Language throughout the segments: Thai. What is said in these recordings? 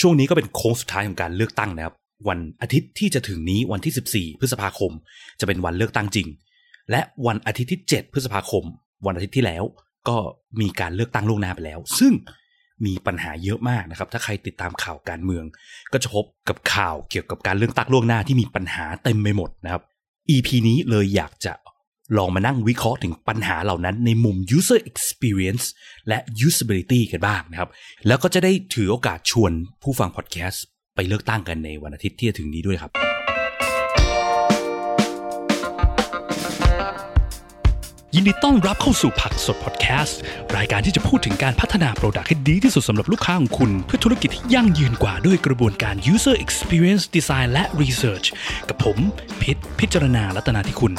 ช่วงนี้ก็เป็นโค้งสุดท้ายของการเลือกตั้งนะครับ วันอาทิตย์ที่จะถึงนี้วันที่ 14 พฤษภาคม จะเป็นวันเลือกตั้งจริง และวันอาทิตย์ที่ 7 พฤษภาคม วันอาทิตย์ที่แล้ว ก็มีการเลือกตั้งล่วงหน้าไปแล้ว ซึ่งมีปัญหาเยอะมากนะครับ ถ้าใครติดตามข่าวการเมือง ก็จะพบกับข่าวเกี่ยวกับการเลือกตั้งล่วงหน้าที่มีปัญหาเต็มไปหมดนะครับ EP นี้เลยอยากจะ ลองมานั่งวิเคราะห์ถึงปัญหาเหล่านั้นในมุม user experience และ usability กันบ้างนะครับ แล้วก็จะได้ถือโอกาสชวนผู้ฟังพอดแคสต์ไปเลือกตั้งกันในวันอาทิตย์ที่จะถึงนี้ด้วยครับ ยินดีต้อนรับเข้าสู่ผักสดพอดแคสต์รายการที่จะพูดถึงการพัฒนา product ให้ดีที่สุดสำหรับลูกค้าของคุณ เพื่อธุรกิจที่ยั่งยืนกว่าด้วยกระบวนการ user experience design และ research กับผมพิษพิจารณาลัตนาที่คุณ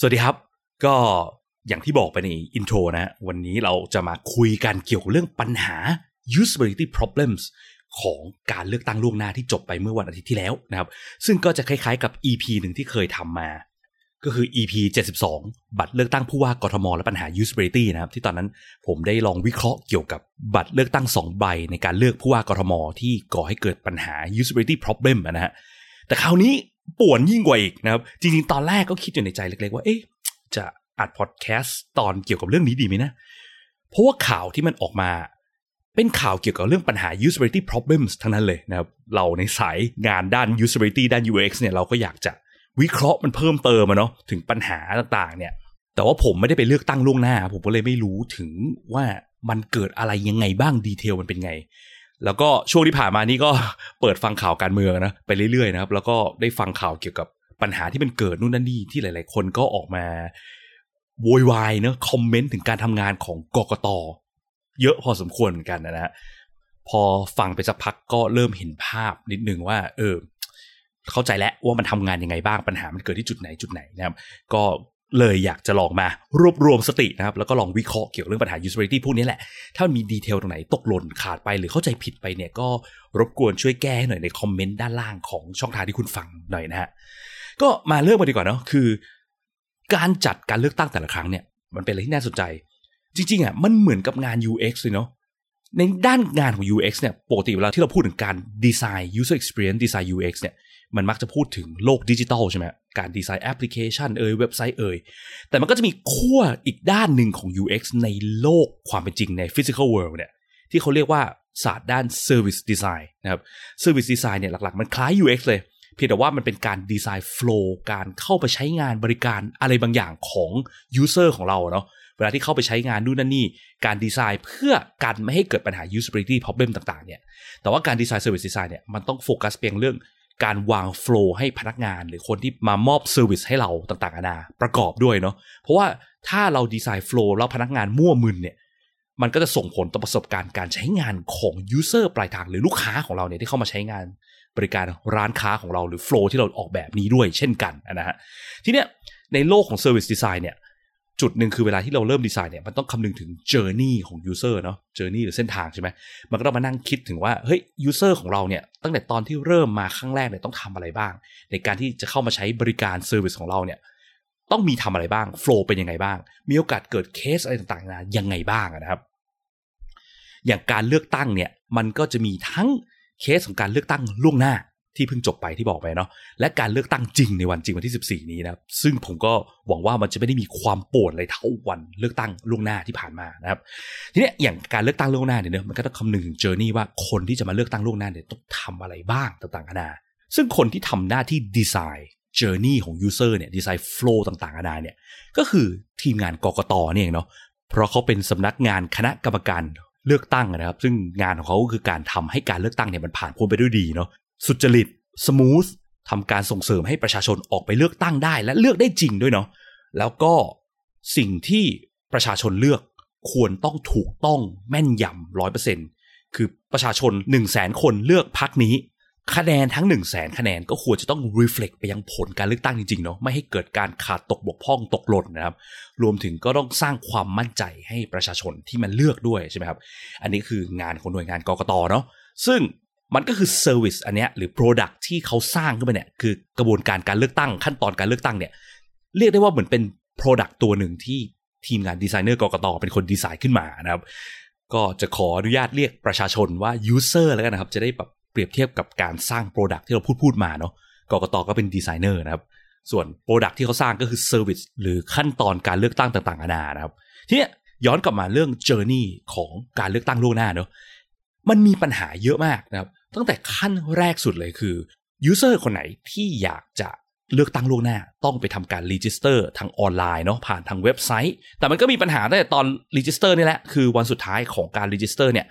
สวัสดีครับ ก็อย่างที่บอกไปในอินโทรนะวันนี้เราจะมาคุยกันเกี่ยวกับเรื่องปัญหา usability problems ของการเลือกตั้งล่วงหน้าที่จบไปเมื่อวันอาทิตย์ที่แล้วนะครับ ซึ่งก็จะคล้ายๆกับ EP หนึ่งที่เคยทำมา ก็คือ EP 72 บัตรเลือกตั้งผู้ว่ากทม และปัญหา usability นะครับ ที่ตอนนั้นผมได้ลองวิเคราะห์เกี่ยวกับบัตรเลือกตั้ง 2 ใบ ในการเลือกผู้ว่ากทม ที่ก่อให้เกิดปัญหา usability problem นะฮะแต่คราวนี้ ป่วนยิ่งกว่าอีกนะครับ จริงๆ ตอนแรกก็คิดอยู่ในใจเล็กๆว่า เอ๊ะ จะอัดพอดแคสต์ตอนเกี่ยวกับเรื่องนี้ดีไหมนะ เพราะว่าข่าวที่มันออกมา เป็นข่าวเกี่ยวกับเรื่องปัญหา usability problems ทั้งนั้นเลยนะครับ เราในสายงานด้าน usability ด้าน UX เนี่ยเราก็อยากจะวิเคราะห์มันเพิ่มเติมอะเนาะถึงปัญหาต่างๆ เนี่ย แต่ว่าผมไม่ได้ไปเลือกตั้งล่วงหน้า ผมก็เลยไม่รู้ถึงว่ามันเกิดอะไรยังไงบ้างดีเทลมันเป็นไง แล้วก็ช่วงที่ผ่านมานี่ก็เปิดฟังข่าวการเมืองนะไปเรื่อยๆนะครับ แล้วก็ได้ฟังข่าวเกี่ยวกับปัญหาที่มันเกิดนู่นนั่นนี่ที่หลาย ๆ คนก็ออกมาโวยวายเนะคอมเมนต์ถึงการทำงานของกกตเยอะพอสมควรเหมือนกันนะฮะพอฟังไปสักพักก็เริ่มเห็นภาพนิดนึงว่า เออ เข้าใจแล้วว่ามันทำงานยังไงบ้างปัญหามันเกิดที่จุดไหนจุดไหนนะครับ ก็ เลยอยากจะลองมารวบรวมสตินะครับ แล้วก็ลองวิเคราะห์เกี่ยวกับเรื่องปัญหา usability พวกนี้แหละ ถ้ามี detail ตรงไหนตกหล่นขาดไปหรือเข้าใจผิดไปเนี่ยก็รบกวนช่วยแก้ให้หน่อยในคอมเมนต์ด้านล่างของช่องทางที่คุณฟังหน่อยนะฮะก็มาเริ่มกันดีกว่าเนาะคือ การจัดการเลือกตั้งแต่ละครั้งเนี่ย มันเป็นอะไรที่น่าสนใจ จริงๆอะมันเหมือนกับงาน UX เลยเนาะในด้านงานของ UX เนี่ยปกติเวลาที่เราพูดถึงการดีไซน์ user experience ดีไซน์ UX เนี่ย มันมักจะพูดถึงโลกดิจิทัลใช่ไหมการดีไซน์แอปพลิเคชันเอ่ยเว็บไซต์เอ่ยแต่มันก็จะมีขั้วอีกด้านหนึ่งของ UX ในโลกความเป็นจริงใน physical world เนี่ยที่เขาเรียกว่าศาสตร์ด้าน service design นะครับ service design เนี่ยหลักๆ มันคล้าย UX เลย เพียงแต่ว่ามันเป็นการดีไซน์ flow การเข้าไปใช้งานบริการอะไรบางอย่างของ user ของเราเนาะเวลาที่เข้าไปใช้งานนู่นนั่นนี่ การดีไซน์เพื่อกันไม่ให้เกิดปัญหา usability problem ต่างๆ เนี่ย แต่ว่าการดีไซน์ service design เนี่ย มันต้องโฟกัสเพียงเรื่อง การวาง flow ให้พนักงานหรือคนที่มามอบ service ให้เราต่างๆนานาประกอบด้วยเนาะเพราะว่าถ้าเราดีไซน์ flow แล้วพนักงานมั่วมึนเนี่ยมันก็จะส่งผลต่อประสบการณ์การใช้งานของ user ปลายทางหรือลูกค้าของเราเนี่ยที่เข้ามาใช้งานบริการร้านค้าของเราหรือ flow ที่เราออกแบบนี้ด้วยเช่นกันนะฮะทีเนี้ยในโลกของ service design เนี่ย จุดหนึ่งคือเวลาที่เราเริ่มดีไซน์เนี่ยมันต้องคำนึงถึง journey ของ user เนาะ journey หรือเส้นทางใช่ไหมมันก็ต้องมานั่งคิดถึงว่าเฮ้ย user ของเราเนี่ยตั้งแต่ตอนที่เริ่มมาครั้งแรกเนี่ยต้องทำอะไรบ้าง ในการที่จะเข้ามาใช้บริการ service ของเราเนี่ยต้องมีทำอะไรบ้าง flow เป็นยังไงบ้าง มีโอกาสเกิดเคสอะไรต่างๆนะยังไงบ้างนะครับ อย่างการเลือกตั้งเนี่ยมันก็จะมีทั้งเคสของการเลือกตั้งล่วงหน้า ที่เพิ่งจบไปที่บอกไปเนาะและการเลือกตั้งจริงในวันจริงวันที่ 14 นี้นะครับซึ่งผมก็หวังว่ามันจะไม่ได้มีความปวดอะไรเท่าวันเลือกตั้งล่วงหน้าที่ผ่านมานะครับทีนี้อย่างการเลือกตั้งล่วงหน้าเนี่ยเนอะมันก็ต้องคำนึงถึงเจอร์นี่ว่าคนที่จะมาเลือกตั้งล่วงหน้าเนี่ยต้องทำอะไรบ้างต่างๆนานาซึ่งคนที่ทำหน้าที่ดีไซน์ journey ของ user เนี่ยดีไซน์ flow ต่างๆนานาเนี่ยก็คือทีมงานกกตเนี่ยเองเนาะเพราะเขาเป็นสำนักงานคณะกรรมการเลือกตั้งนะครับ ซึ่งงานของเขาก็คือการทำให้การเลือกตั้งเนี่ยมันผ่านพ้นไปด้วยดีเนาะ สุจริต smooth ทำการส่งเสริมให้ประชาชนออกไปเลือกตั้งได้ และเลือกได้จริงด้วยเนาะแล้วก็สิ่งที่ประชาชนเลือกควรต้องถูกต้องแม่นยำร้อยเปอร์เซ็นต์คือประชาชน1นึ่งแสนคนเลือกพักนี้ คะแนนทั้ง1นึ่งแสนคะแนนก็ควรจะต้อง reflect ไปยังผลการเลือกตั้งจริงๆเนาะไม่ให้เกิดการขาดตกบกพร่องตกหล่นนะครับ รวมถึงก็ต้องสร้างความมั่นใจให้ประชาชนที่มันเลือกด้วยใช่ไหมครับ อันนี้คืองานของหน่วยงานกกตเนาะซึ่ง มันก็คือเซอร์วิสอันเนี้ยหรือ Product ที่เขาสร้างขึ้นมาเนี่ยคือกระบวนการการเลือกตั้งขั้นตอนการเลือกตั้งเนี่ยเรียกได้ว่าเหมือนเป็น Product ตัวหนึ่งที่ทีมงานดีไซเนอร์กกตเป็นคนดีไซน์ขึ้นมานะครับ ก็จะขออนุญาตเรียกประชาชนว่า user แล้วกันนะครับ จะได้แบบเปรียบเทียบกับการสร้าง Product ที่เราพูดพูดมาเนาะกกตก็เป็นดีไซเนอร์นะครับ ส่วน Product ที่เขาสร้างก็คือ Service หรือขั้นตอนการเลือกตั้งต่างๆนานานะครับ ทีนี้ย้อนกลับมาเรื่อง Journey ของการเลือกตั้งล่วงหน้าเนาะมันมีปัญหาเยอะมากนะครับ ตั้งแต่ขั้นแรกสุดเลยคือ User คนไหนที่อยากจะเลือกตั้งล่วงหน้าต้องไปทำการ register ทางออนไลน์เนาะผ่านทางเว็บไซต์ แต่มันก็มีปัญหาตั้งแต่ตอน register นี่แหละ คือวันสุดท้ายของการ register เนี่ย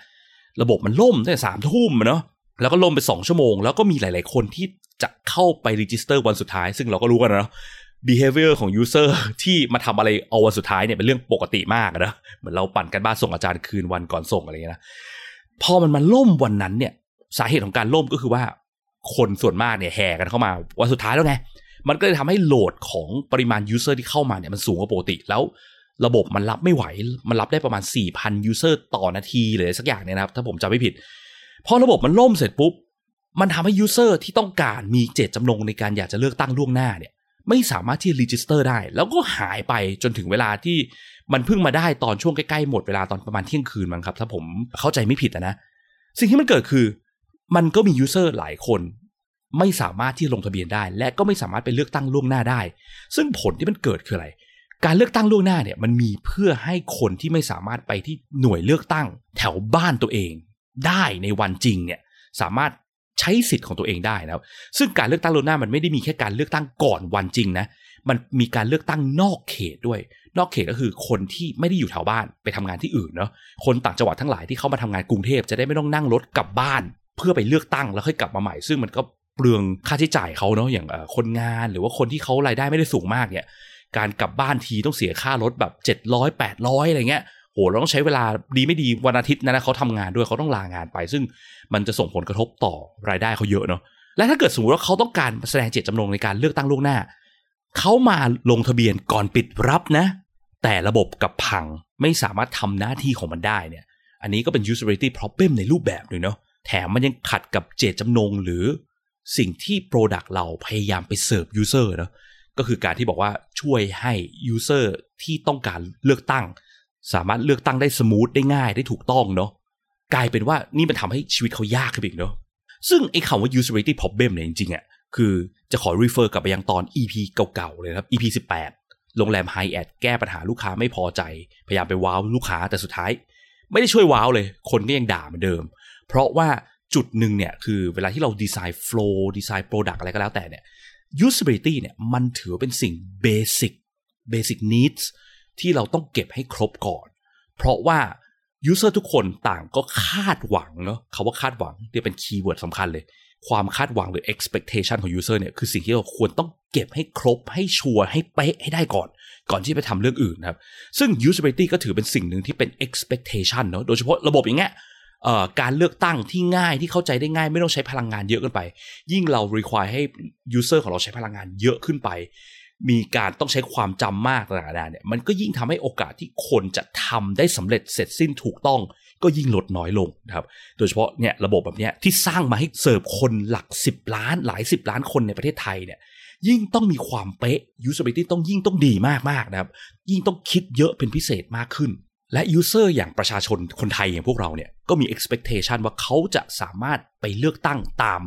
ระบบมันล่มตั้งแต่สามทุ่มเนาะแล้วก็ล่มไปสองชั่วโมง แล้วก็มีหลาย ๆ คนที่จะเข้าไป register วันสุดท้าย ซึ่งเราก็รู้กันนะ behavior ของ user ที่มาทำอะไรเอาวันสุดท้ายเนี่ยเป็นเรื่องปกติมากนะเหมือนเราปั่นการบ้านส่งอาจารย์คืนวันก่อนส่งอะไรเงี้ยนะพอมันมาล่มวันนั้นเนี่ย สาเหตุของการล่มก็คือว่าคนส่วนมากเนี่ยแห่กันเข้ามาวันสุดท้ายแล้วไงมันก็เลยทำให้โหลดของปริมาณ user ที่เข้ามาเนี่ยมันสูงกว่าปกติ แล้วระบบมันรับไม่ไหว มันรับได้ประมาณ 4,000 user ต่อนาทีเลยสักอย่างเนี่ยนะครับ ถ้าผมจำไม่ผิด พอระบบมันล่มเสร็จปุ๊บ มันทำให้ user ที่ต้องการมีเจตจำนงในการอยากจะเลือกตั้งล่วงหน้าเนี่ย ไม่สามารถที่จะ register ได้ แล้วก็หายไปจนถึงเวลาที่มันเพิ่งมาได้ตอนช่วงใกล้ๆหมดเวลาตอนประมาณเที่ยงคืนมั้งครับ ถ้าผมเข้าใจไม่ผิดนะ สิ่งที่มันเกิดคือ มันก็มียูเซอร์หลายคน ไม่สามารถที่ลงทะเบียนได้ และก็ไม่สามารถไปเลือกตั้งล่วงหน้าได้ ซึ่งผลที่มันเกิดคืออะไร การเลือกตั้งล่วงหน้าเนี่ยมันมีเพื่อให้คนที่ไม่สามารถไปที่หน่วยเลือกตั้ง แถวบ้านตัวเอง ได้ในวันจริงเนี่ยสามารถใช้สิทธิ์ของตัวเองได้นะครับ ซึ่งการเลือกตั้งล่วงหน้ามันไม่ได้มีแค่การเลือกตั้งก่อนวันจริงนะ มันมีการเลือกตั้งนอกเขตด้วย นอกเขตก็คือคนที่ไม่ได้อยู่แถวบ้านไปทำงานที่อื่นเนาะ คนต่างจังหวัดทั้งหลายที่เข้ามาทำงานกรุงเทพจะได้ไม่ต้องนั่งรถกลับบ้าน เพื่อไปเลือกตั้งแล้วค่อยกลับมาใหม่ ซึ่งมันก็เปลืองค่าใช้จ่ายเขาเนาะอย่างคนงานหรือว่าคนที่เขารายได้ไม่ได้สูงมากเนี่ย การกลับบ้านทีต้องเสียค่ารถแบบ 700 800อะไรเงี้ยโหเราต้องใช้เวลาดีไม่ดีวันอาทิตย์นะนะเขาทำงานด้วยเขาต้องลางานไป ซึ่งมันจะส่งผลกระทบต่อรายได้เขาเยอะเนาะและถ้าเกิดสมมติว่าเขาต้องการแสดงเจตจำนงในการเลือกตั้งล่วงหน้าเขามาลงทะเบียนก่อนปิดรับนะ แต่ระบบกับพังไม่สามารถทำหน้าที่ของมันได้เนี่ย อันนี้ก็เป็น usability problem ในรูปแบบหนึ่งเนาะ แถมมันยังขัดกับเจตจำนงหรือสิ่งที่ Product เราพยายามไปเสิร์ฟ User เนาะก็คือการที่บอกว่าช่วยให้ User ที่ต้องการเลือกตั้ง สามารถเลือกตั้งได้สมูทได้ง่ายได้ถูกต้องเนาะกลายเป็นว่านี่มันทำให้ชีวิตเขายากขึ้นอีกเนาะซึ่งไอ้คำว่า usability problem เนี่ยจริงๆอะคือจะขอ refer กลับไปยังตอน EP เก่าๆเลยครับ EP 18 โรงแรมไฮแอดแก้ปัญหาลูกค้าไม่พอใจ พยายามไปว้าวลูกค้าแต่สุดท้าย ไม่ได้ช่วยว้าวเลย คนก็ยังด่าเหมือนเดิม เพราะว่าจุดหนึ่งเนี่ยคือเวลาที่เราดีไซน์ flow ดีไซน์ product อะไรก็แล้วแต่เนี่ย usability เนี่ยมันถือเป็นสิ่ง basic basic needs ที่เราต้องเก็บให้ครบก่อน เพราะว่า user ทุกคนต่างก็คาดหวังเนาะคำว่าคาดหวังเนี่ยเป็น keyword สำคัญเลย ความคาดหวังหรือ expectation ของ user เนี่ยคือสิ่งที่เราควรต้องเก็บให้ครบให้ชัวร์ให้เป๊ะให้ได้ก่อน ก่อนที่ไปทำเรื่องอื่นนะครับ ซึ่ง usability ก็ถือเป็นสิ่งหนึ่งที่เป็น expectation เนาะโดยเฉพาะระบบอย่างเงี้ย การเลือกตั้งที่ง่ายที่เข้าใจได้ง่ายไม่ต้องใช้พลังงานเยอะเกินไป ยิ่งเรา require ให้ user ของเราใช้พลังงานเยอะขึ้นไป มีการต้องใช้ความจำมากต่างๆเนี่ยมันก็ยิ่งทำให้โอกาสที่คนจะทำได้สำเร็จเสร็จสิ้นถูกต้อง ก็ยิ่งลดน้อยลงนะครับโดยเฉพาะเนี่ยระบบแบบเนี้ยที่สร้างมาให้เสิร์ฟคนหลัก 10 ล้าน หลาย 10 ล้านคนในประเทศไทยเนี่ยยิ่งต้องมีความเป๊ะ usability ต้องยิ่งต้องดีมากๆนะครับยิ่งต้องคิดเยอะเป็นพิเศษมากขึ้น และ user อร์อย่างประชาชนคนไทยอย่างพวกเราเนี่ยก็มี expectation ว่าเขาจะสามารถไปเลือกตั้งตาม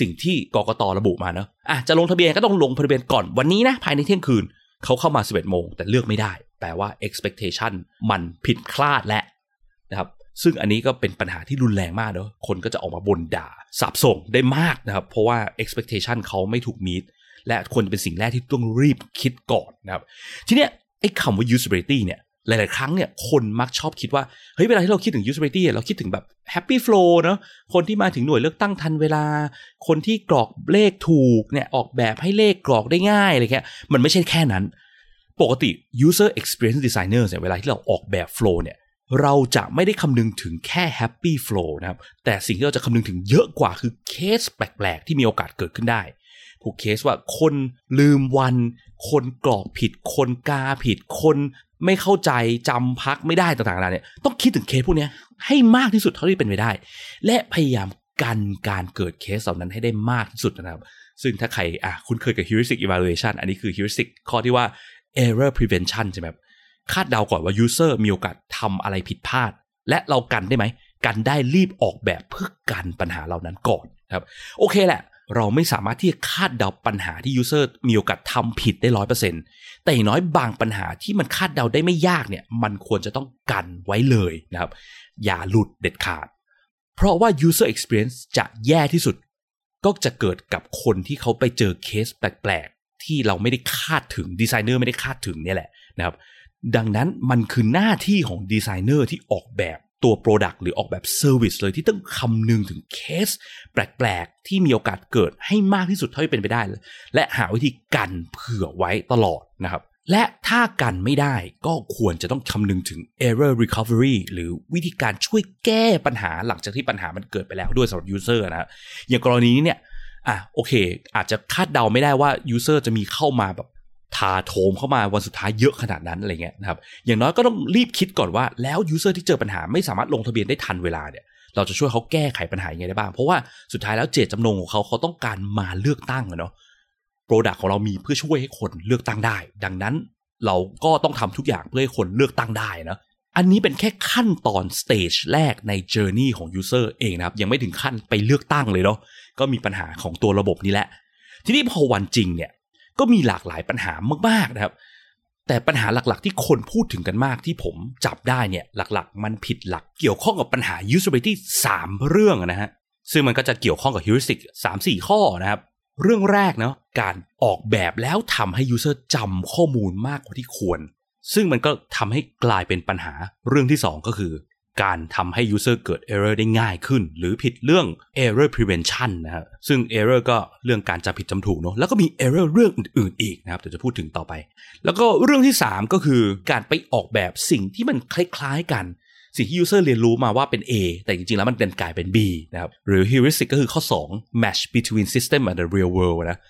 สิ่งที่กกตระบุมาเนอะอะจะลงทะเบียนก็ต้องลงทะเบียนก่อนวันนี้นะภายในเที่ยงคืนเขาเข้ามา 11 โมง แต่เลือกไม่ได้ แปลว่า expectation มันผิดพลาดและนะครับซึ่งอันนี้ก็เป็นปัญหาที่รุนแรงมากเนอะคนก็จะออกมาบ่นด่าสาบส่งได้มากนะครับ เพราะว่า expectation เขาไม่ถูกมีดและควรจะเป็นสิ่งแรกที่ต้องรีบคิดก่อนนะครับ ทีเนี้ยไอ้คำว่า usability เนี่ย หลาย ๆ ครั้งเนี่ยคนมักชอบคิดว่า เฮ้ยเวลาที่เราคิดถึง usability เราคิดถึงแบบ happy flow เนอะคนที่มาถึงหน่วยเลือกตั้งทันเวลา คนที่กรอกเลขถูกเนี่ยออกแบบให้เลขกรอกได้ง่ายอะไรเงี้ยมันไม่ใช่แค่นั้น ปกติ user experience designer เนี่ยเวลาที่เราออกแบบ flow เนี่ยเราจะไม่ได้คำนึงถึงแค่ happy flow นะครับแต่สิ่งที่เราจะคำนึงถึงเยอะกว่าคือเคสแปลก ๆ ที่มีโอกาสเกิดขึ้นได้ ผูกเคสว่าคนลืมวัน คนกรอกผิด คนกาผิด คนไม่เข้าใจจำพักไม่ได้ต่างๆนานาเนี่ยต้องคิดถึงเคสพวกนี้ให้มากที่สุดเท่าที่เป็นไปได้ และพยายามกันการเกิดเคสเหล่านั้นให้ได้มากที่สุดนะครับ ซึ่งถ้าใครอะคุณเคยกับ heuristic evaluation อันนี้คือ heuristic ข้อที่ว่า error prevention ใช่ไหมครับคาดเดาก่อนว่า user มีโอกาสทำอะไรผิดพลาด และเรากันได้ไหม กันได้รีบออกแบบเพื่อกันปัญหาเหล่านั้นก่อนครับ โอเคแหละ เราไม่สามารถที่จะคาดเดาปัญหาที่ user มีโอกาสทำผิดได้ร้อยเปอร์เซ็นต์แต่อย่างน้อยบางปัญหาที่มันคาดเดาได้ไม่ยากเนี่ย มันควรจะต้องกันไว้เลยนะครับ อย่าหลุดเด็ดขาด เพราะว่า user experience จะแย่ที่สุด ก็จะเกิดกับคนที่เขาไปเจอเคสแปลกๆ ที่เราไม่ได้คาดถึงดีไซเนอร์ไม่ได้คาดถึงเนี่ยแหละนะครับ ดังนั้นมันคือหน้าที่ของดีไซเนอร์ที่ออกแบบ ตัว Product หรือออกแบบ Service เลยที่ต้องคำนึงถึงเคส แปลกๆ ที่มีโอกาสเกิดให้มากที่สุดเท่าที่เป็นไปได้เลยและหาวิธีกันเผื่อไว้ตลอดนะครับ และถ้ากันไม่ได้ก็ควรจะต้องคำนึงถึง error recovery หรือวิธีการช่วยแก้ปัญหาหลังจากที่ปัญหามันเกิดไปแล้วด้วยสำหรับ user นะอย่างกรณีนี้เนี่ยอะโอเค อาจจะคาดเดาไม่ได้ว่า user จะมีเข้ามาแบบ ถาโถมเข้ามาวันสุดท้ายเยอะขนาดนั้นอะไรเงี้ยนะครับอย่างน้อยก็ต้องรีบคิดก่อนว่าแล้ว user ที่เจอปัญหาไม่สามารถลงทะเบียนได้ทันเวลาเนี่ยเราจะช่วยเขาแก้ไขปัญหายังไงได้บ้าง เพราะว่าสุดท้ายแล้วเจตจำนงของเขาเขาต้องการมาเลือกตั้งเนาะ product ของเรามีเพื่อช่วยให้คนเลือกตั้งได้ ดังนั้นเราก็ต้องทำทุกอย่างเพื่อให้คนเลือกตั้งได้นะอันนี้เป็นแค่ขั้นตอน stage แรกใน journey ของ user เองนะครับ ยังไม่ถึงขั้นไปเลือกตั้งเลยเนาะก็มีปัญหาของตัวระบบนี้แหละ ทีนี้พอวันจริงเนี่ย ก็มีหลากหลายปัญหามากๆนะครับ แต่ปัญหาหลักๆ ที่คนพูดถึงกันมากที่ผมจับได้เนี่ยหลักๆ มันผิดหลักเกี่ยวข้องกับปัญหา usability 3 เรื่องนะฮะซึ่งมันก็จะเกี่ยวข้องกับ heuristic 3-4 ข้อนะครับ เรื่องแรกเนาะการออกแบบแล้วทำให้ user จำข้อมูลมากกว่าที่ควร ซึ่งมันก็ทำให้กลายเป็นปัญหาเรื่องที่ 2 ก็คือ การทำให้ user เกิด error ได้ง่ายขึ้น หรือผิดเรื่อง error prevention นะฮะซึ่ง error ก็เรื่องการจำผิดจำถูกเนาะแล้วก็มี error เรื่องอื่นๆอีกนะครับเดี๋ยวจะพูดถึงต่อไป แล้วก็เรื่องที่ 3 ก็คือการไปออกแบบสิ่งที่มันคล้ายๆกันสิ่งที่ user เรียนรู้มาว่าเป็น A แต่จริงๆ แล้วมันเป็นกลายเป็น B นะครับ หรือ heuristic ก็คือข้อ 2 match between system and the real world นะ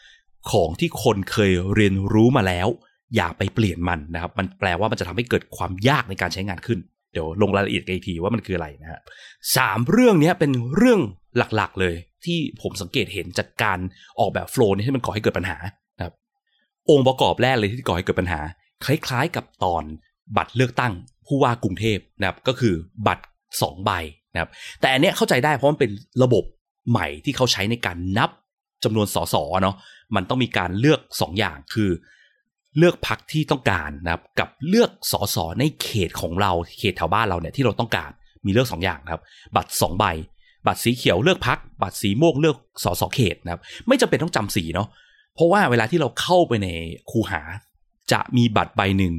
ของที่คนเคยเรียนรู้มาแล้ว อย่าไปเปลี่ยนมันนะครับ มันแปลว่ามันจะทำให้เกิดความยากในการใช้งานขึ้น เดี๋ยวลงรายละเอียดกันอีกทีว่ามันคืออะไรนะฮะสามเรื่องนี้เป็นเรื่องหลักๆ เลยที่ผมสังเกตเห็นจากการออกแบบโฟล์นี้ให้มันก่อให้เกิดปัญหาครับ องค์ประกอบแรกเลยที่ก่อให้เกิดปัญหา คล้ายๆ กับตอนบัตรเลือกตั้งผู้ว่ากรุงเทพนะครับก็คือบัตร 2 ใบนะครับแต่อันเนี้ยเข้าใจได้เพราะมันเป็นระบบใหม่ที่เขาใช้ในการนับจำนวนสสเนาะมันต้องมีการเลือก 2 อย่างคือ เลือกพักที่ต้องการนะครับกับเลือกสสในเขตของเราเขตแถวบ้านเราเนี่ยที่เราต้องการมีเลือก 2 อย่างครับ บัตร 2 ใบ บัตรสีเขียวเลือกพัก บัตรสีม่วงเลือกสสเขตนะครับ ไม่จำเป็นต้องจำสีเนาะเพราะว่าเวลาที่เราเข้าไปในคูหา จะมีบัตรใบหนึ่ง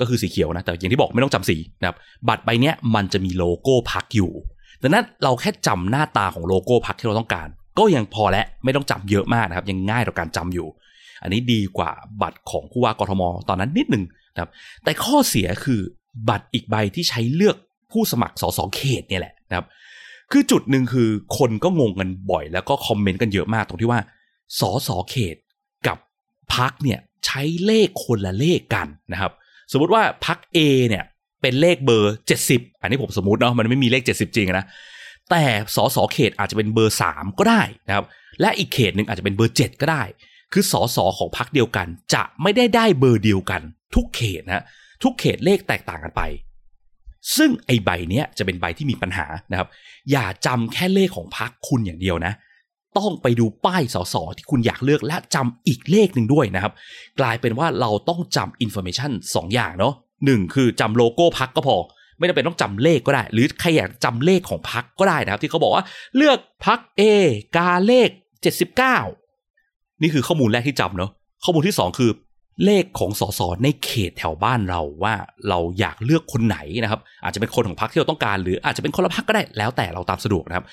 ก็คือสีเขียวนะแต่อย่างที่บอกไม่ต้องจำสีนะครับบัตรใบเนี้ยมันจะมีโลโก้พักอยู่ดังนั้นเราแค่จำหน้าตาของโลโก้พักที่เราต้องการ ก็ยังพอและไม่ต้องจำเยอะมากนะครับ ยังง่ายต่อการจำอยู่ อันนี้ดีกว่าบัตรของผู้ว่ากทม ตอนนั้นนิดหนึ่งนะครับแต่ข้อเสียคือบัตรอีกใบที่ใช้เลือกผู้สมัครสสเขตเนี่ยแหละนะครับ คือจุดหนึ่งคือคนก็งงกันบ่อย แล้วก็คอมเมนต์กันเยอะมากตรงที่ว่าสสเขตกับพักเนี่ยใช้เลขคนละเลขกันนะครับ สมมุติว่าพัก A เนี่ยเป็นเลขเบอร์ 70 อันนี้ผมสมมติเนาะมันไม่มีเลข 70 จริงนะ แต่สสเขตอาจจะเป็นเบอร์ 3 ก็ได้นะครับ และอีกเขตหนึ่งอาจจะเป็นเบอร์ 7 ก็ได้ คือสสของพักเดียวกัน จะไม่ได้ได้เบอร์เดียวกัน ทุกเขตนะทุกเขตเลขแตกต่างกันไป ซึ่งไอใบเนี้ยจะเป็นใบที่มีปัญหานะครับ อย่าจำแค่เลขของพรรคคุณอย่างเดียวนะ ต้องไปดูป้ายสสที่คุณอยากเลือกและจำอีกเลขหนึ่งด้วยนะครับ กลายเป็นว่าเราต้องจำ information สองอย่างเนาะหนึ่งคือจำโลโก้พรรคก็พอไม่จำเป็นต้องจำเลขก็ได้ หรือใครอยากจำเลขของพรรคก็ได้นะครับ ที่เขาบอกว่าเลือกพัก A กาเลข 79 นี่คือข้อมูลแรกที่จำเนาะข้อมูลที่ 2 คือ เลขของสสในเขตแถวบ้านเราว่าเราอยากเลือกคนไหนนะครับ อาจจะเป็นคนของพรรคที่เราต้องการหรืออาจจะเป็นคนละพรรคก็ได้แล้วแต่เราตามสะดวกนะครับ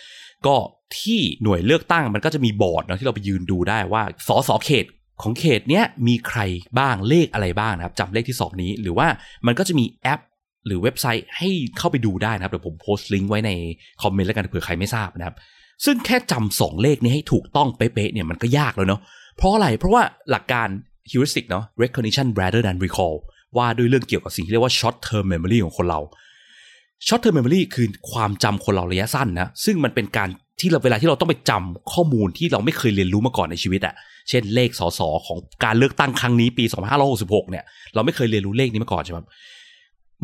ก็ที่หน่วยเลือกตั้งมันก็จะมีบอร์ดนะที่เราไปยืนดูได้ว่าสสเขตของเขตเนี้ยมีใครบ้างเลขอะไรบ้างนะครับจำเลขที่ 2 นี้ หรือว่ามันก็จะมีแอปหรือเว็บไซต์ให้เข้าไปดูได้นะครับเดี๋ยวผมโพสต์ลิงก์ไว้ในคอมเมนต์แล้วกันเผื่อใครไม่ทราบนะครับ ซึ่งแค่จำสองเลขนี้ให้ถูกต้องเป๊ะๆเนี่ยมันก็ยากแล้วเนาะเพราะอะไรเพราะว่าหลักการ heuristic เนาะ recognition rather than recall ว่าด้วยเรื่องเกี่ยวกับสิ่งที่เรียกว่า short term memory ของคนเรา short term memory คือความจำคนเราระยะสั้นนะซึ่งมันเป็นการที่เราเวลาที่เราต้องไปจำข้อมูลที่เราไม่เคยเรียนรู้มาก่อนในชีวิตอะเช่นเลขสสของการเลือกตั้งครั้งนี้ปี2566เนี่ย เราไม่เคยเรียนรู้เลขนี้มาก่อนใช่ไหม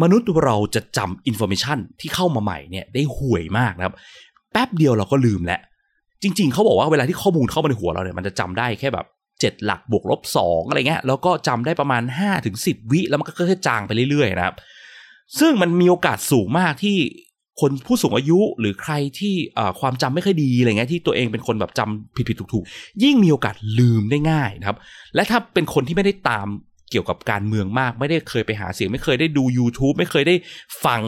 มนุษย์เราจะจำ information ที่เข้ามาใหม่เนี่ยได้ห่วยมากนะครับ แป๊บเดียวเราก็ลืมแล้วจริง ๆเขาบอกว่าเวลาที่ข้อมูลเข้ามาในหัวเราเนี่ยมันจะจำได้แค่แบบเจ็ดหลักบวกลบสองอะไรเงี้ยแล้วก็จำได้ประมาณ5้าถึงสิวิแล้วมันก็ค่อยๆจางไปเรื่อยๆนะครับ ซึ่งมันมีโอกาสสูงมากที่คนผู้สูงอายุหรือใครที่ความจำไม่ค่อยดีอะไรเงี้ยที่ตัวเองเป็นคนแบบจำผิดๆถูกๆ ยิ่งมีโอกาสลืมได้ง่ายนะครับ และถ้าเป็นคนที่ไม่ได้ตามเกี่ยวกับการเมืองมาก ไม่ได้เคยไปหาเสียง ไม่เคยได้ดู YouTube ไม่เคยได้ฟัง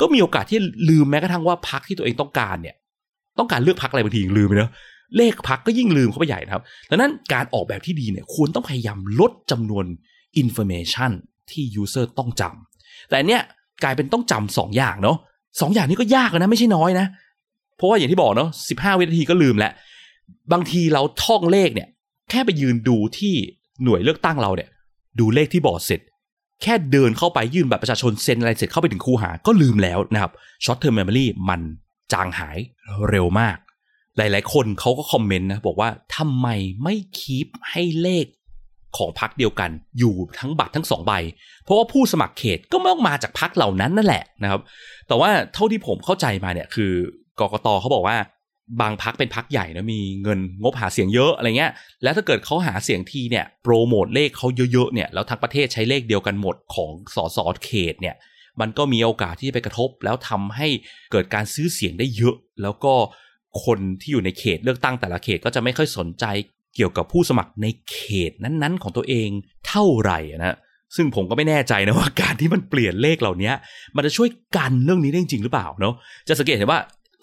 ก็มีโอกาสที่ลืมแม้กระทั่งว่าพรรคที่ตัวเองต้องการเนี่ย ต้องการเลือกพรรคอะไรบางทีลืมไปเนาะเลขพรรคก็ยิ่งลืมเข้าไปใหญ่นะครับดังนั้นการออกแบบที่ดีเนี่ยควรต้องพยายามลดจำนวน information ที่ user ต้องจำแต่เนี้ยกลายเป็นต้องจำสองอย่างเนาะสองอย่างนี้ก็ยากนะไม่ใช่น้อยนะ เพราะว่าอย่างที่บอกเนาะสิบห้าวินาทีก็ลืมแล้ว บางทีเราท่องเลขเนี่ย แค่ไปยืนดูที่หน่วยเลือกตั้งเราเนี่ย ดูเลขที่บอร์ดเสร็จ แค่เดินเข้าไปยื่นบัตรประชาชนเซ็นอะไรเสร็จเข้าไปถึงคูหาก็ลืมแล้วนะครับ short-term memory มัน จางหายเร็วมาก หลาย ๆ คนเขาก็คอมเมนต์นะบอกว่าทำไมไม่ keep ให้เลขของพรรคเดียวกันอยู่ทั้งบัตรทั้งสองใบ เพราะว่าผู้สมัครเขตก็ไม่ต้องมาจากพรรคเหล่านั้นนั่นแหละนะครับ แต่ว่าเท่าที่ผมเข้าใจมาเนี่ยคือกกตเขาบอกว่าบางพรรคเป็นพรรคใหญ่นะมีเงินงบหาเสียงเยอะอะไรเงี้ย แล้วถ้าเกิดเขาหาเสียงทีเนี่ยโปรโมทเลขเขาเยอะๆเนี่ยแล้วทั้งประเทศใช้เลขเดียวกันหมดของสสเขตเนี่ย มันก็มีโอกาสที่จะไปกระทบ แล้วทำให้เกิดการซื้อเสียงได้เยอะ แล้วก็คนที่อยู่ในเขตเลือกตั้งแต่ละเขตก็จะไม่ค่อยสนใจเกี่ยวกับผู้สมัครในเขตนั้นๆ ของตัวเองเท่าไหร่นะซึ่งผมก็ไม่แน่ใจนะว่าการที่มันเปลี่ยนเลขเหล่านี้มันจะช่วยกันเรื่องนี้ได้จริงหรือเปล่าเนาะจะสังเกตเห็นว่า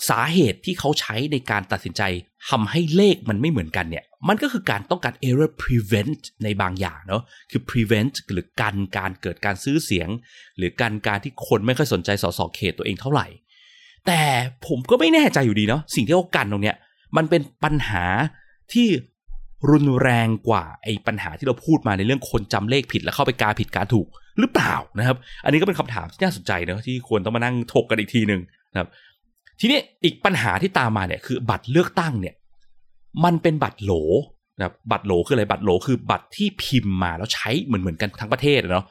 สาเหตุที่เขาใช้ในการตัดสินใจทำให้เลขมันไม่เหมือนกันเนี่ย มันก็คือการต้องการ error prevent ในบางอย่างเนาะคือ prevent หรือกันการเกิดการซื้อเสียง หรือการการที่คนไม่ค่อยสนใจสสเขตตัวเองเท่าไหร่ แต่ผมก็ไม่แน่ใจอยู่ดีเนาะสิ่งที่เขากันตรงเนี้ยมันเป็นปัญหาที่รุนแรงกว่าไอ้ปัญหาที่เราพูดมาในเรื่องคนจำเลขผิดแล้วเข้าไปกาผิดกาถูกหรือเปล่านะครับ อันนี้ก็เป็นคำถามที่น่าสนใจเนะที่ควรต้องมานั่งถกกันอีกทีหนึ่งนะครับ ทีนี้อีกปัญหาที่ตามมาเนี่ยคือบัตรเลือกตั้งเนี่ย มันเป็นบัตรโหลนะครับบัตรโหลคืออะไรบัตรโหลคือบัตรที่พิมพ์มาแล้วใช้เหมือนเหมือนกันทั้งประเทศเนาะ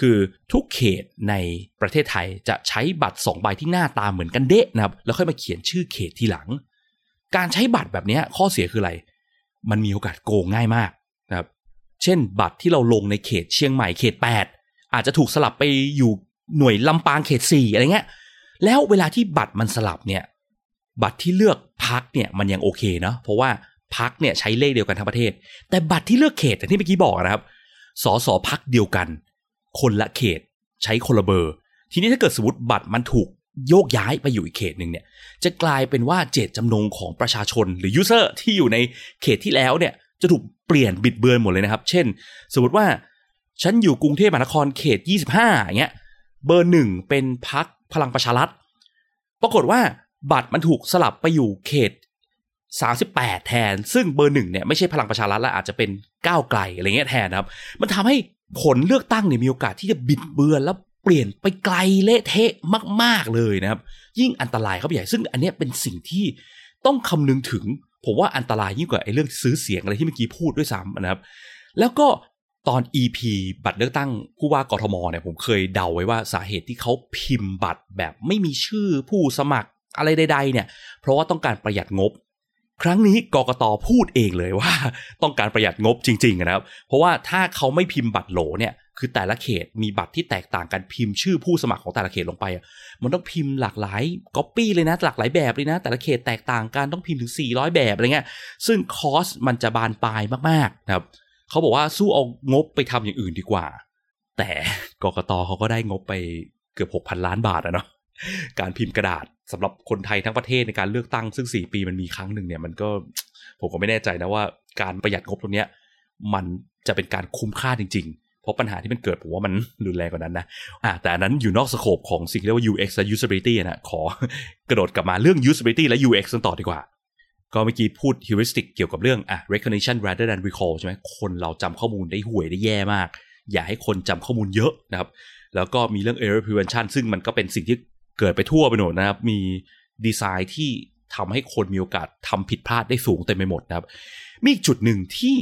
คือทุกเขตในประเทศไทยจะใช้บัตร2ใบที่หน้าตาเหมือนกันเดะนะครับ แล้วค่อยมาเขียนชื่อเขตทีหลัง การใช้บัตรแบบนี้ข้อเสียคืออะไร มันมีโอกาสโกงง่ายมากนะครับ เช่น บัตรที่เราลงในเขตเชียงใหม่เขต 8 อาจจะถูกสลับไปอยู่หน่วยลำปางเขต 4 อะไรเงี้ย แล้วเวลาที่บัตรมันสลับเนี่ย บัตรที่เลือกพรรคเนี่ยมันยังโอเคเนาะเพราะว่าพรรคเนี่ยใช้เลขเดียวกันทั้งประเทศ แต่บัตรที่เลือกเขตแต่ที่เมื่อกี้บอกนะครับสสพรรคเดียวกัน คนละเขตใช้คนละเบอร์ ทีนี้ถ้าเกิดสมมติบัตรมันถูกโยกย้ายไปอยู่อีกเขตหนึ่งเนี่ย จะกลายเป็นว่าเจตจำนงของประชาชนหรือ user ที่อยู่ในเขตที่แล้วเนี่ยจะถูกเปลี่ยนบิดเบือนหมดเลยนะครับ เช่น สมมติว่าฉันอยู่กรุงเทพมหานครเขต 25อย่างเงี้ยเบอร์หนึ่งเป็นพัก พลังประชารัฐ ปรากฏว่าบัตรมันถูกสลับไปอยู่เขต 38 แทน ซึ่งเบอร์หนึ่งเนี่ยไม่ใช่พลังประชารัฐแล้วอาจจะเป็นก้าวไกลอะไรเงี้ยแทนนะครับ มันทำให้ผลเลือกตั้งเนี่ยมีโอกาสที่จะบิดเบือนแล้วเปลี่ยนไปไกลเละเทะมาก ๆเลยนะครับ ยิ่งอันตรายเขาใหญ่ซึ่งอันนี้เป็นสิ่งที่ต้องคำนึงถึง ผมว่าอันตรายยิ่งกว่าไอ้เรื่องซื้อเสียงอะไรที่เมื่อกี้พูดด้วยซ้ำนะครับ แล้วก็ ตอน EP บัตรเลือกตั้งผู้ว่ากทมเนี่ยผมเคยเดาไว้ว่าสาเหตุที่เขาพิมพ์บัตรแบบไม่มีชื่อผู้สมัครอะไรใด ๆ เนี่ย เพราะว่าต้องการประหยัดงบ ครั้งนี้กกตพูดเองเลยว่า ต้องการประหยัดงบจริง ๆ นะครับ เพราะว่าถ้าเขาไม่พิมพ์บัตรโหลเนี่ยคือแต่ละเขตมีบัตรที่แตกต่างกันพิมพ์ชื่อผู้สมัครของแต่ละเขตลงไป มันต้องพิมพ์หลากหลายก๊อปปี้เลยนะหลากหลายแบบเลยนะ แต่ละเขตแตกต่างกันต้องพิมพ์ถึง 400 แบบอะไรเงี้ยซึ่งคอสมันจะบานปลายมากๆนะครับ เขาบอกว่าสู้เอางบไปทำอย่างอื่นดีกว่า แต่กกตเขาก็ได้งบไปเกือบ6,000ล้านบาทอะเนาะการพิมพ์กระดาษสำหรับคนไทยทั้งประเทศในการเลือกตั้งซึ่ง4ปีมันมีครั้งหนึ่งเนี่ยมันก็ผมก็ไม่แน่ใจนะว่าการประหยัดงบตรงเนี้ยมันจะเป็นการคุ้มค่าจริงเพราะปัญหาที่มันเกิดผมว่ามันรุนแรงกว่านั้นนะอ่าแต่อันนั้นอยู่นอกสโคปของสิ่งที่เรียกว่า UX และ usability นะขอกระโดดกลับมาเรื่อง usability และ UX กันต่อดีกว่า ก็เมื่อกี้พูด heuristic เกี่ยวกับเรื่องอะ recognition rather than recall ใช่ไหมคนเราจำข้อมูลได้ห่วยได้แย่มาก อย่าให้คนจำข้อมูลเยอะนะครับ แล้วก็มีเรื่อง error prevention ซึ่งมันก็เป็นสิ่งที่เกิดไปทั่วไปหมดนะครับ มีดีไซน์ที่ทำให้คนมีโอกาสทำผิดพลาดได้สูงเต็มไปหมดนะครับ มีอีกจุดหนึ่งที่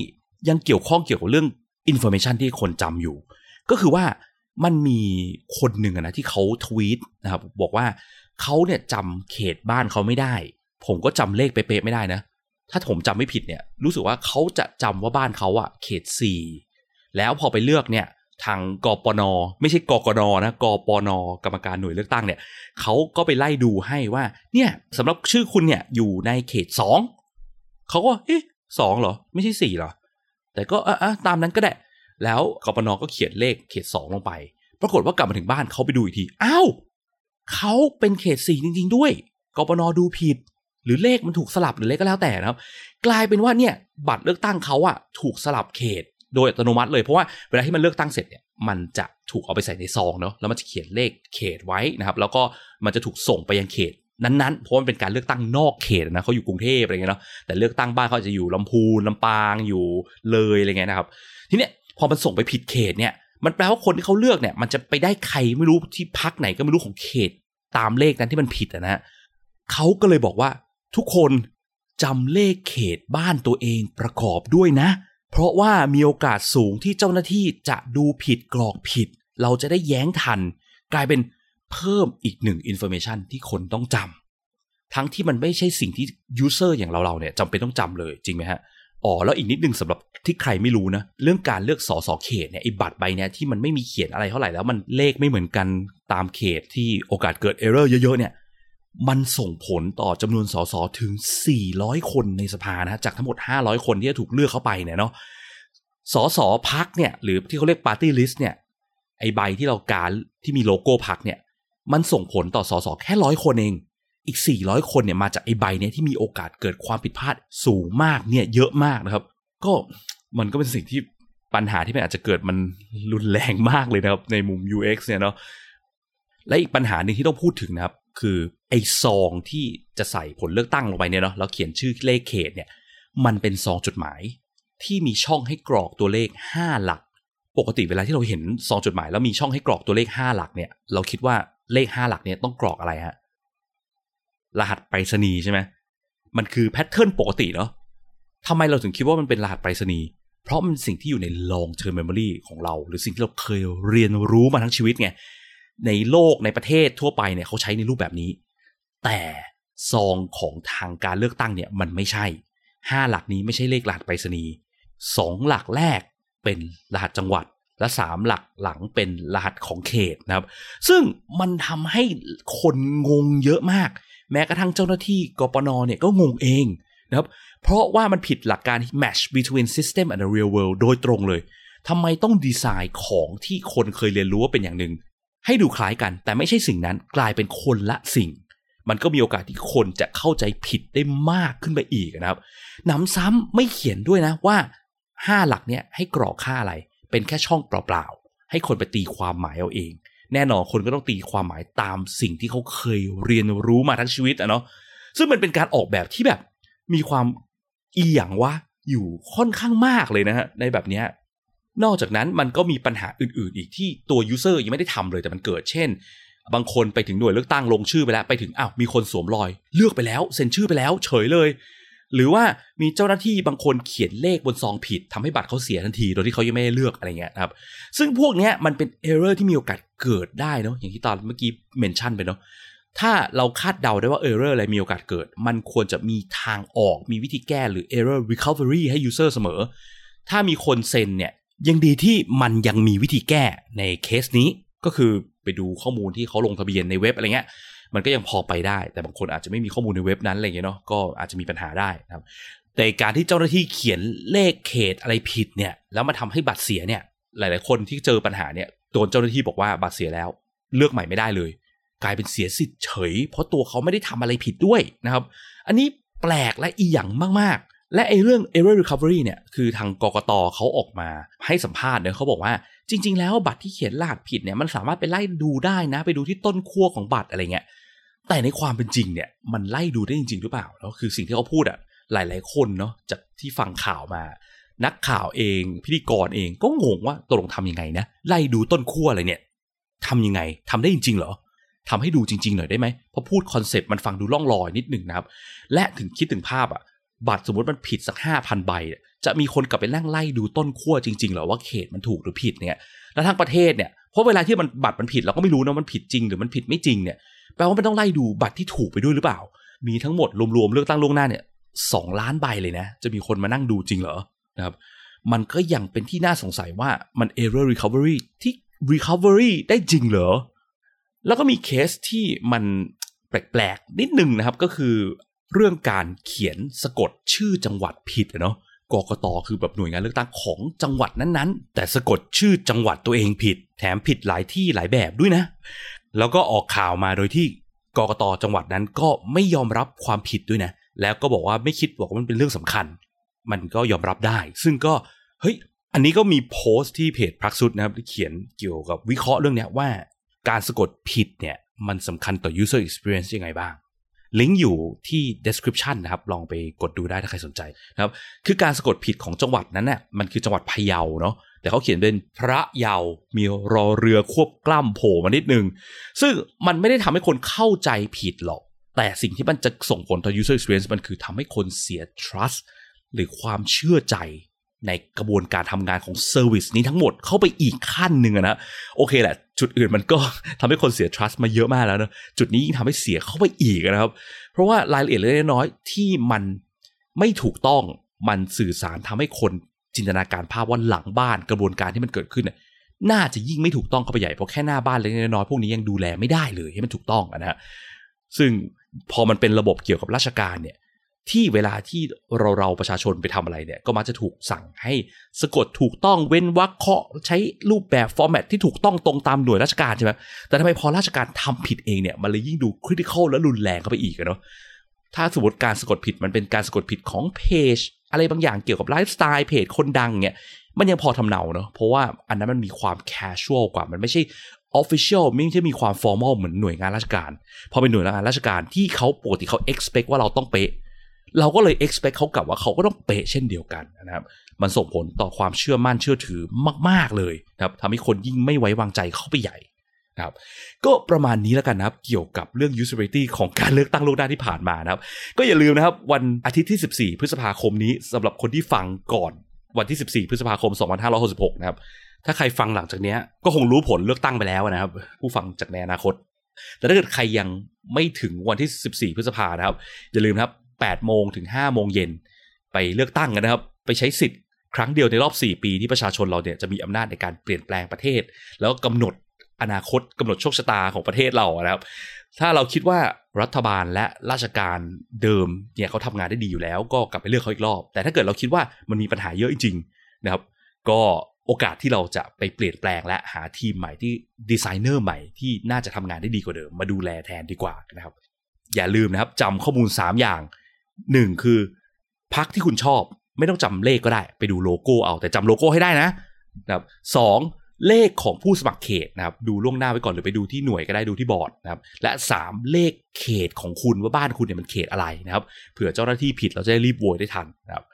ยังเกี่ยวข้องเกี่ยวกับเรื่องอินโฟเมชันที่คนจำอยู่ ก็คือว่ามันมีคนหนึ่งนะที่เขาทวีตนะครับบอกว่าเขาเนี่ยจำเขตบ้านเขาไม่ได้ ผมก็จำเลขเป๊ะๆไม่ได้นะ ถ้าผมจำไม่ผิดเนี่ย รู้สึกว่าเขาจะจำว่าบ้านเขาอะเขตสี่แล้วพอไปเลือกเนี่ยทางกปน ไม่ใช่กกนนะกปน กรรมการหน่วยเลือกตั้งเนี่ยเขาก็ไปไล่ดูให้ว่า เนี่ยสำหรับชื่อคุณเนี่ยอยู่ในเขตสองเขาก็เอ๊ะสองเหรอ ไม่ใช่สี่เหรอ แต่ก็อะตามนั้นก็ได้ แล้วกปนก็เขียนเลขเขตสองลงไป ปรากฏว่ากลับมาถึงบ้านเขาไปดูอีกทีอ้าวเขาเป็นเขตสี่จริง ๆ ด้วยกปนดูผิด หรือเลขมันถูกสลับหรือเลขก็แล้วแต่นะครับ กลายเป็นว่าเนี่ยบัตรเลือกตั้งเขาอะถูกสลับเขตโดยอัตโนมัติเลยเพราะว่าเวลาที่มันเลือกตั้งเสร็จเนี่ยมันจะถูกเอาไปใส่ในซองเนาะแล้วมันจะเขียนเลขเขตไว้นะครับ แล้วก็มันจะถูกส่งไปยังเขตนั้นๆ เพราะมันเป็นการเลือกตั้งนอกเขตนะเขาอยู่กรุงเทพอะไรเงี้ยเนาะแต่เลือกตั้งบ้านเขาจะอยู่ลำพูนลำปางอยู่เลยอะไรเงี้ยนะครับ ทีเนี้ยพอมันส่งไปผิดเขตเนี่ย มันแปลว่าคนที่เขาเลือกเนี่ย มันจะไปได้ใครไม่รู้ที่พักไหนก็ไม่รู้ของเขตตามเลขนั้นที่มันผิดนะฮะเขาก็เลยบอกว่า ทุกคนจำเลขเขตบ้านตัวเองประกอบด้วยนะ เพราะว่ามีโอกาสสูงที่เจ้าหน้าที่จะดูผิดกรอกผิด เราจะได้แย้งทัน กลายเป็นเพิ่มอีกหนึ่ง information ที่คนต้องจำทั้งที่มันไม่ใช่สิ่งที่ user อย่างเราเราเนี่ยจำเป็นต้องจำเลยจริงไหมฮะอ๋อแล้วอีกนิดนึงสำหรับที่ใครไม่รู้นะ เรื่องการเลือกสอสอเขตเนี่ยไอ้บัตรใบเนี้ยที่มันไม่มีเขียนอะไรเท่าไหร่แล้วมันเลขไม่เหมือนกันตามเขตที่โอกาสเกิด error เยอะๆเนี่ย มันส่งผลต่อจำนวนสสถึง 400 คนในสภานะจากทั้งหมด 500 คนที่จะถูกเลือกเข้าไปเนี่ยเนาะสสพรรคเนี่ยหรือที่เขาเรียกปาร์ตี้ลิสต์เนี่ยไอใบที่เราการที่มีโลโก้พรรคเนี่ย มันส่งผลต่อสสแค่ร้อยคนเอง อีก 400 คนเนี่ยมาจากไอใบเนี่ยที่มีโอกาสเกิดความผิดพลาดสูงมากเนี่ยเยอะมากนะครับ ก็มันก็เป็นสิ่งที่ปัญหาที่มันอาจจะเกิดมันรุนแรงมากเลยนะครับในมุม UX เนี่ยเนาะและอีกปัญหาหนึ่งที่ต้องพูดถึงนะครับ คือไอซองที่จะใส่ผลเลือกตั้งลงไปเนี่ยเนาะแล้วเขียนชื่อเลขเขตเนี่ย มันเป็นซองจดหมายที่มีช่องให้กรอกตัวเลข 5 หลัก ปกติเวลาที่เราเห็นซองจดหมาย แล้วมีช่องให้กรอกตัวเลข 5 หลักเนี่ย เราคิดว่าเลข 5 หลักเนี่ยต้องกรอกอะไรฮะรหัสไปรษณีย์ใช่ไหมมันคือแพทเทิร์นปกติเนาะทำไมเราถึงคิดว่ามันเป็นรหัสไปรษณีย์เพราะมันสิ่งที่อยู่ใน long term memory ของเรา หรือสิ่งที่เราเคยเรียนรู้มาทั้งชีวิตไง ในโลกในประเทศทั่วไปเนี่ยเขาใช้ในรูปแบบนี้ แต่ซองของทางการเลือกตั้งเนี่ยมันไม่ใช่ห้าหลักนี้ไม่ใช่เลขรหัสไปรษณีย์สองหลักแรกเป็นรหัสจังหวัด และสามหลักหลังเป็นรหัสของเขตนะครับ ซึ่งมันทำให้คนงงเยอะมาก แม้กระทั่งเจ้าหน้าที่กปนเนี่ยก็งงเองนะครับ เพราะว่ามันผิดหลักการ match between system and the real world โดยตรงเลยทำไมต้องดีไซน์ของที่คนเคยเรียนรู้ว่าเป็นอย่างหนึ่ง ให้ดูคล้ายกัน แต่ไม่ใช่สิ่งนั้นกลายเป็นคนละสิ่ง มันก็มีโอกาสที่คนจะเข้าใจผิดได้มากขึ้นไปอีกนะครับหนำซ้ำไม่เขียนด้วยนะว่า 5 หลักเนี่ยให้กรอกค่าอะไร เป็นแค่ช่องเปล่าๆให้คนไปตีความหมายเอาเอง แน่นอนคนก็ต้องตีความหมายตามสิ่งที่เขาเคยเรียนรู้มาทั้งชีวิตอะเนาะซึ่งมันเป็นการออกแบบที่แบบมีความอีหยังวะอยู่ค่อนข้างมากเลยนะฮะในแบบเนี้ย นอกจากนั้นมันก็มีปัญหาอื่นๆ อีกที่ตัว user ยังไม่ได้ทำเลยแต่มันเกิด เช่น บางคนไปถึงหน่วยเลือกตั้งลงชื่อไปแล้วไปถึงอ้าวมีคนสวมรอย เลือกไปแล้วเซ็นชื่อไปแล้วเฉยเลย หรือว่ามีเจ้าหน้าที่บางคนเขียนเลขบนซองผิดทำให้บัตรเขาเสียทันทีโดยที่เขายังไม่ได้เลือกอะไรเงี้ยครับ ซึ่งพวกเนี้ยมันเป็น error ที่มีโอกาสเกิดได้เนาะอย่างที่ตอนเมื่อกี้ mention ไปเนาะถ้าเราคาดเดาได้ว่า error อะไรมีโอกาสเกิด มันควรจะมีทางออก มีวิธีแก้หรือ error recovery ให้ user เสมอ ถ้ามีคนเซ็นเนี่ย ยังดีที่มันยังมีวิธีแก้ในเคสนี้ก็คือไปดูข้อมูลที่เขาลงทะเบียนในเว็บอะไรเงี้ยมันก็ยังพอไปได้ แต่บางคนอาจจะไม่มีข้อมูลในเว็บนั้นอะไรเงี้ยเนาะก็อาจจะมีปัญหาได้นะครับแต่การที่เจ้าหน้าที่เขียนเลขเขตอะไรผิดเนี่ยแล้วมาทำให้บัตรเสียเนี่ยหลาย ๆ คนที่เจอปัญหาเนี่ยโดนเจ้าหน้าที่บอกว่าบัตรเสียแล้ว เลือกใหม่ไม่ได้เลย กลายเป็นเสียสิทธิ์เฉย เพราะตัวเขาไม่ได้ทำอะไรผิดด้วยนะครับ อันนี้แปลกและอีหยังมาก และไอ้เรื่อง error recovery เนี่ยคือทางกกตเขาออกมาให้สัมภาษณ์เนี่ยเขาบอกว่าจริง ๆ แล้วบัตรที่เขียนรหัสผิดเนี่ยมันสามารถไปไล่ดูได้นะ ไปดูที่ต้นขั้วของบัตรอะไรเงี้ยแต่ในความเป็นจริงเนี่ยมันไล่ดูได้จริง ๆ หรือเปล่าแล้วคือสิ่งที่เขาพูดอะหลาย ๆ คนเนาะจากที่ฟังข่าวมา นักข่าวเอง พิธีกรเองก็งงว่าตกลงทำยังไงนะไล่ดูต้นขั้วอะไรเนี่ยทำยังไงทำได้จริง ๆ เหรอทำให้ดูจริง ๆ หน่อยได้ไหมพอพูดคอนเซปต์มันฟังดูล่องลอยนิดหนึ่งนะครับ และถึงคิดถึงภาพอะ บัตรสมมติมันผิดสักห้าพันใบ จะมีคนกลับไปนั่งไล่ดูต้นขั้วจริงๆหรอว่าเขตมันถูกหรือผิดเนี่ย แล้วทั้งประเทศเนี่ย เพราะเวลาที่มันบัตรมันผิดเราก็ไม่รู้นะมันผิดจริงหรือมันผิดไม่จริงเนี่ย แปลว่ามันต้องไล่ดูบัตรที่ถูกไปด้วยหรือเปล่า มีทั้งหมดรวมๆเลือกตั้งล่วงหน้าเนี่ยสองล้านใบเลยนะ จะมีคนมานั่งดูจริงเหรอ นะครับ มันก็ยังเป็นที่น่าสงสัยว่ามัน error recovery ที่ recovery ได้จริงเหรอ แล้วก็มีเคสที่มันแปลกๆ นิดนึงนะครับ ก็คือ เรื่องการเขียนสะกดชื่อจังหวัดผิดเนาะกกตคือแบบหน่วยงานเลือกตั้งของจังหวัดนั้นๆ แต่สะกดชื่อจังหวัดตัวเองผิด แถมผิดหลายที่หลายแบบด้วยนะ แล้วก็ออกข่าวมาโดยที่กกตจังหวัดนั้นก็ไม่ยอมรับความผิดด้วยนะ แล้วก็บอกว่าไม่คิดบอกว่ามันเป็นเรื่องสำคัญ มันก็ยอมรับได้ ซึ่งก็เฮ้ยอันนี้ก็มีโพสต์ที่เพจพักสุดนะครับที่เขียนเกี่ยวกับวิเคราะห์เรื่องนี้ว่า การสะกดผิดเนี่ยมันสำคัญต่อ user experience ยังไงบ้าง ลิงก์อยู่ที่ description นะครับ ลองไปกดดูได้ถ้าใครสนใจนะครับ คือการสะกดผิดของจังหวัดนั้นน่ะมันคือจังหวัดพะเยาเนาะแต่เขาเขียนเป็นพระเยา มีรอเรือควบกล้ำโผล่มานิดนึง ซึ่งมันไม่ได้ทำให้คนเข้าใจผิดหรอก แต่สิ่งที่มันจะส่งผลต่อ user experience มันคือทำให้คนเสีย trust หรือความเชื่อใจ ในกระบวนการทำงานของ service นี้ทั้งหมดเข้าไปอีกขั้นหนึ่งนะโอเคแหละ จุดอื่นมันก็ทำให้คนเสีย trust มาเยอะมากแล้วนะจุดนี้ยิ่งทำให้เสียเข้าไปอีกนะครับ เพราะว่ารายละเอียดเล็กน้อยที่มันไม่ถูกต้องมันสื่อสารทำให้คนจินตนาการภาพว่าหลังบ้านกระบวนการที่มันเกิดขึ้นน่าจะยิ่งไม่ถูกต้องเข้าไปใหญ่เพราะแค่หน้าบ้านเล็กน้อยพวกนี้ยังดูแลไม่ได้เลยให้มันถูกต้องนะฮะซึ่งพอมันเป็นระบบเกี่ยวกับราชการเนี่ย ที่เวลาที่เราเราประชาชนไปทำอะไรเนี่ย ก็มักจะถูกสั่งให้สะกดถูกต้องเว้นวรรคเคาะใช้รูปแบบ format ที่ถูกต้องตรงตามหน่วยราชการใช่ไหมแต่ทำไมพอราชการทำผิดเองเนี่ย มันเลยยิ่งดู critical และรุนแรงเข้าไปอีกเนาะถ้าสมมติการสะกดผิดมันเป็นการสะกดผิดของเพจ อะไรบางอย่างเกี่ยวกับไลฟ์สไตล์เพจคนดังเนี่ยมันยังพอทำเนาเนาะเพราะว่าอันนั้นมันมีความ casual กว่ามันไม่ใช่official ไม่ใช่มีความ formal เหมือนหน่วยงานราชการ พอเป็นหน่วยงานราชการที่เขาปกติเขา expect ว่าเราต้องเป๊ะ เราก็เลย expect เขากลับว่าเขาก็ต้องเป๊ะเช่นเดียวกันนะครับมันส่งผลต่อความเชื่อมั่นเชื่อถือมาก ๆ เลยนะครับทำให้คนยิ่งไม่ไว้วางใจเข้าไปใหญ่นะครับก็ประมาณนี้แล้วกันนะครับ เกี่ยวกับเรื่อง usability ของการเลือกตั้งล่วงหน้าที่ผ่านมานะครับ ก็อย่าลืมนะครับ วันอาทิตย์ที่ 14 พฤษภาคมนี้สำหรับคนที่ฟังก่อนวันที่ 14 พฤษภาคม 2566 นะครับ ถ้าใครฟังหลังจากนี้ก็คงรู้ผลเลือกตั้งไปแล้วนะครับ ผู้ฟังจากในอนาคต แต่ถ้าเกิดใครยังไม่ถึงวันที่ 14 พฤษภานะครับ อย่าลืมครับ 8โมงถึง5โมงเย็นไปเลือกตั้งกันนะครับ ไปใช้สิทธิ์ครั้งเดียวในรอบ 4 ปีที่ประชาชนเราเนี่ยจะมีอำนาจในการเปลี่ยนแปลงประเทศ แล้วกำหนดอนาคตกำหนดโชคชะตาของประเทศเรานะครับ ถ้าเราคิดว่ารัฐบาลและราชการเดิมเนี่ยเขาทำงานได้ดีอยู่แล้ว ก็กลับไปเลือกเขาอีกรอบ แต่ถ้าเกิดเราคิดว่ามันมีปัญหาเยอะจริงๆนะครับ ก็โอกาสที่เราจะไปเปลี่ยนแปลงและหาทีมใหม่ที่ดีไซเนอร์ใหม่ที่น่าจะทำงานได้ดีกว่าเดิม มาดูแลแทนดีกว่านะครับ อย่าลืมนะครับจำข้อมูล 3 อย่าง หนึ่งคือพรรคที่คุณชอบไม่ต้องจำเลขก็ได้ ไปดูโลโก้เอาแต่จำโลโก้ให้ได้นะนะครับสองเลขของผู้สมัครเขตนะครับ ดูล่วงหน้าไว้ก่อนหรือไปดูที่หน่วยก็ได้ดูที่บอร์ดนะครับ และสามเลขเขตของคุณว่าบ้านคุณเนี่ยมันเขตอะไรนะครับเผื่อเจ้าหน้าที่ผิดเราจะได้รีบโวยได้ทันนะครับ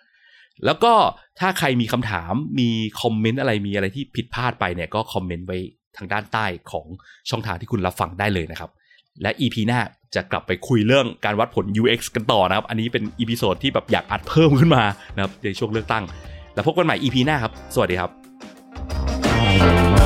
แล้วก็ถ้าใครมีคำถามมีคอมเมนต์อะไรมีอะไรที่ผิดพลาดไปเนี่ยก็คอมเมนต์ไว้ทางด้านใต้ของช่องทางที่คุณรับฟังได้เลยนะครับ และ EP หน้าจะกลับไปคุยเรื่องการวัดผล UX กันต่อนะครับ อันนี้เป็น episode ที่แบบอยากอัดเพิ่มขึ้นมานะครับในช่วงเลือกตั้ง แล้วพบกันใหม่ EP หน้าครับ สวัสดีครับ